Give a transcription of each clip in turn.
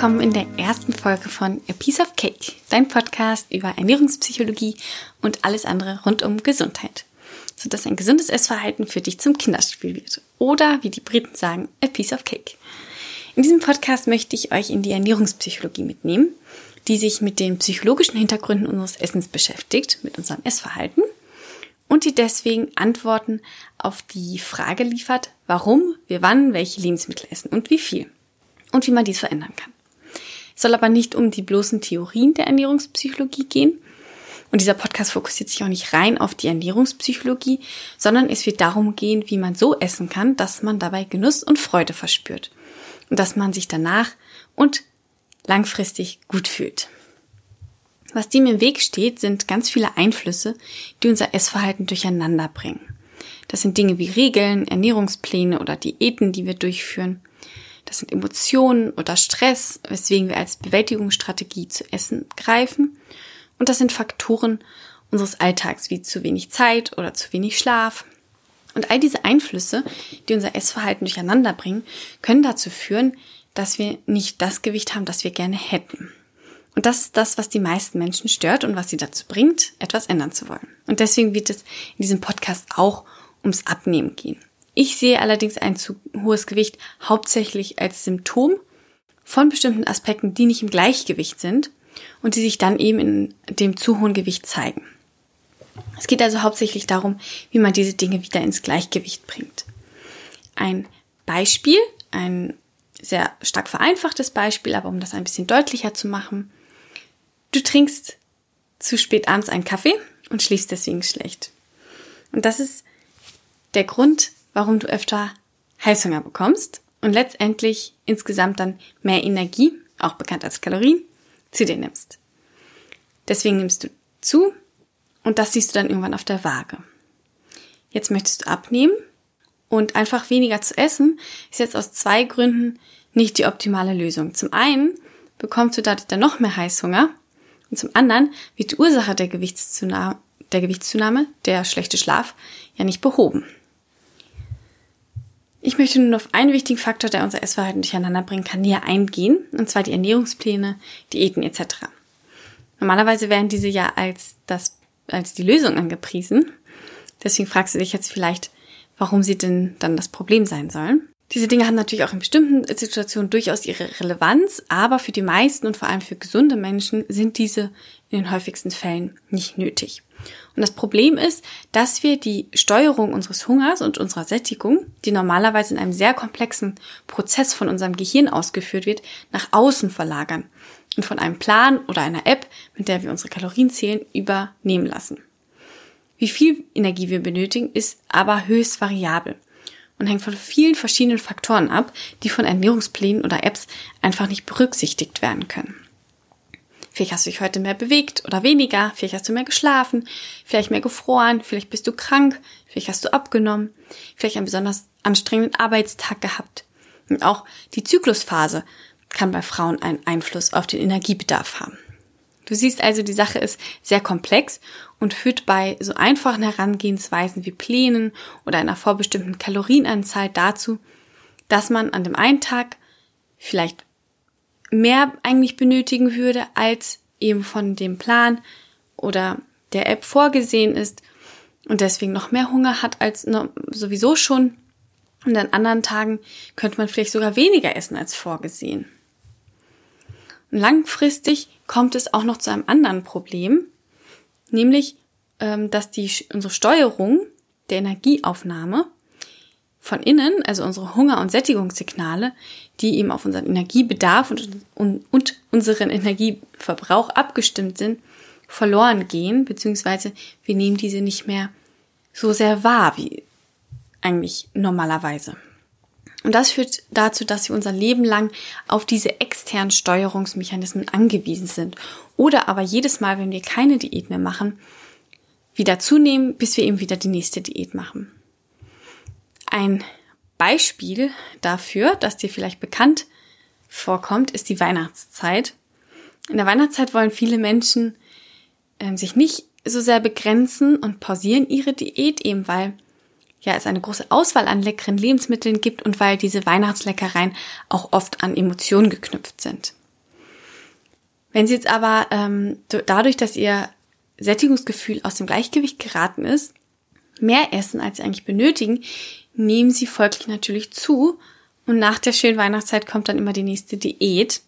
willkommen in der ersten Folge von A Piece of Cake, dein Podcast über Ernährungspsychologie und alles andere rund um Gesundheit, sodass ein gesundes Essverhalten für dich zum Kinderspiel wird. Oder, wie die Briten sagen, A Piece of Cake. In diesem Podcast möchte ich euch in die Ernährungspsychologie mitnehmen, die sich mit den psychologischen Hintergründen unseres Essens beschäftigt, mit unserem Essverhalten und die deswegen Antworten auf die Frage liefert, warum wir wann welche Lebensmittel essen und wie viel und wie man dies verändern kann. Es soll aber nicht um die bloßen Theorien der Ernährungspsychologie gehen. Und dieser Podcast fokussiert sich auch nicht rein auf die Ernährungspsychologie, sondern es wird darum gehen, wie man so essen kann, dass man dabei Genuss und Freude verspürt. Und dass man sich danach und langfristig gut fühlt. Was dem im Weg steht, sind ganz viele Einflüsse, die unser Essverhalten durcheinander bringen. Das sind Dinge wie Regeln, Ernährungspläne oder Diäten, die wir durchführen. Das sind Emotionen oder Stress, weswegen wir als Bewältigungsstrategie zu Essen greifen. Und das sind Faktoren unseres Alltags wie zu wenig Zeit oder zu wenig Schlaf. Und all diese Einflüsse, die unser Essverhalten durcheinander bringen, können dazu führen, dass wir nicht das Gewicht haben, das wir gerne hätten. Und das ist das, was die meisten Menschen stört und was sie dazu bringt, etwas ändern zu wollen. Und deswegen wird es in diesem Podcast auch ums Abnehmen gehen. Ich sehe allerdings ein zu hohes Gewicht hauptsächlich als Symptom von bestimmten Aspekten, die nicht im Gleichgewicht sind und die sich dann eben in dem zu hohen Gewicht zeigen. Es geht also hauptsächlich darum, wie man diese Dinge wieder ins Gleichgewicht bringt. Ein Beispiel, ein sehr stark vereinfachtes Beispiel, aber um das ein bisschen deutlicher zu machen. Du trinkst zu spät abends einen Kaffee und schläfst deswegen schlecht. Und das ist der Grund, warum du öfter Heißhunger bekommst und letztendlich insgesamt dann mehr Energie, auch bekannt als Kalorien, zu dir nimmst. Deswegen nimmst du zu und das siehst du dann irgendwann auf der Waage. Jetzt möchtest du abnehmen und einfach weniger zu essen ist jetzt aus zwei Gründen nicht die optimale Lösung. Zum einen bekommst du dadurch dann noch mehr Heißhunger und zum anderen wird die Ursache der Gewichtszunahme, der Gewichtszunahme, der schlechte Schlaf, ja nicht behoben. Ich möchte nun auf einen wichtigen Faktor, der unser Essverhalten durcheinander bringen kann, näher eingehen, und zwar die Ernährungspläne, Diäten etc. Normalerweise werden diese ja als das, als die Lösung angepriesen. Deswegen fragst du dich jetzt vielleicht, warum sie denn dann das Problem sein sollen. Diese Dinge haben natürlich auch in bestimmten Situationen durchaus ihre Relevanz, aber für die meisten und vor allem für gesunde Menschen sind diese in den häufigsten Fällen nicht nötig. Und das Problem ist, dass wir die Steuerung unseres Hungers und unserer Sättigung, die normalerweise in einem sehr komplexen Prozess von unserem Gehirn ausgeführt wird, nach außen verlagern und von einem Plan oder einer App, mit der wir unsere Kalorien zählen, übernehmen lassen. Wie viel Energie wir benötigen, ist aber höchst variabel und hängt von vielen verschiedenen Faktoren ab, die von Ernährungsplänen oder Apps einfach nicht berücksichtigt werden können. Vielleicht hast du dich heute mehr bewegt oder weniger, vielleicht hast du mehr geschlafen, vielleicht mehr gefroren, vielleicht bist du krank, vielleicht hast du abgenommen, vielleicht einen besonders anstrengenden Arbeitstag gehabt. Und auch die Zyklusphase kann bei Frauen einen Einfluss auf den Energiebedarf haben. Du siehst also, die Sache ist sehr komplex und führt bei so einfachen Herangehensweisen wie Plänen oder einer vorbestimmten Kalorienanzahl dazu, dass man an dem einen Tag vielleicht mehr eigentlich benötigen würde, als eben von dem Plan oder der App vorgesehen ist und deswegen noch mehr Hunger hat als sowieso schon. Und an anderen Tagen könnte man vielleicht sogar weniger essen als vorgesehen. Und langfristig kommt es auch noch zu einem anderen Problem, nämlich, ähm, dass die, unsere Steuerung der Energieaufnahme von innen, also unsere Hunger- und Sättigungssignale, die eben auf unseren Energiebedarf und, und, und unseren Energieverbrauch abgestimmt sind, verloren gehen, beziehungsweise wir nehmen diese nicht mehr so sehr wahr wie eigentlich normalerweise. Und das führt dazu, dass wir unser Leben lang auf diese externen Steuerungsmechanismen angewiesen sind. Oder aber jedes Mal, wenn wir keine Diät mehr machen, wieder zunehmen, bis wir eben wieder die nächste Diät machen. Ein Beispiel dafür, dass dir vielleicht bekannt vorkommt, ist die Weihnachtszeit. In der Weihnachtszeit wollen viele Menschen äh, sich nicht so sehr begrenzen und pausieren ihre Diät, eben weil ja es eine große Auswahl an leckeren Lebensmitteln gibt und weil diese Weihnachtsleckereien auch oft an Emotionen geknüpft sind. Wenn Sie jetzt aber ähm, dadurch, dass Ihr Sättigungsgefühl aus dem Gleichgewicht geraten ist, mehr essen, als Sie eigentlich benötigen, nehmen Sie folglich natürlich zu. Und nach der schönen Weihnachtszeit kommt dann immer die nächste Diät.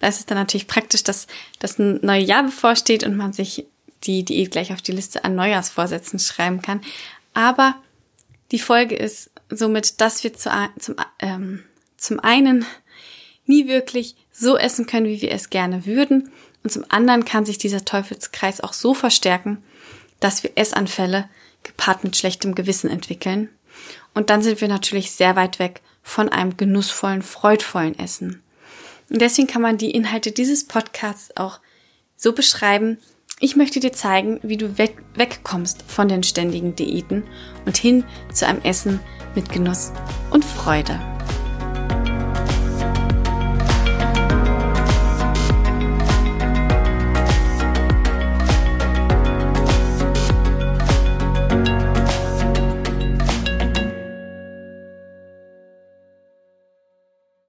Da ist es dann natürlich praktisch, dass das ein neues Jahr bevorsteht und man sich die Diät gleich auf die Liste an Neujahrsvorsätzen schreiben kann. Aber die Folge ist somit, dass wir zu, zum, ähm, zum einen nie wirklich so essen können, wie wir es gerne würden. Und zum anderen kann sich dieser Teufelskreis auch so verstärken, dass wir Essanfälle gepaart mit schlechtem Gewissen entwickeln. Und dann sind wir natürlich sehr weit weg von einem genussvollen, freudvollen Essen. Und deswegen kann man die Inhalte dieses Podcasts auch so beschreiben, ich möchte dir zeigen, wie du weg, wegkommst von den ständigen Diäten und hin zu einem Essen mit Genuss und Freude.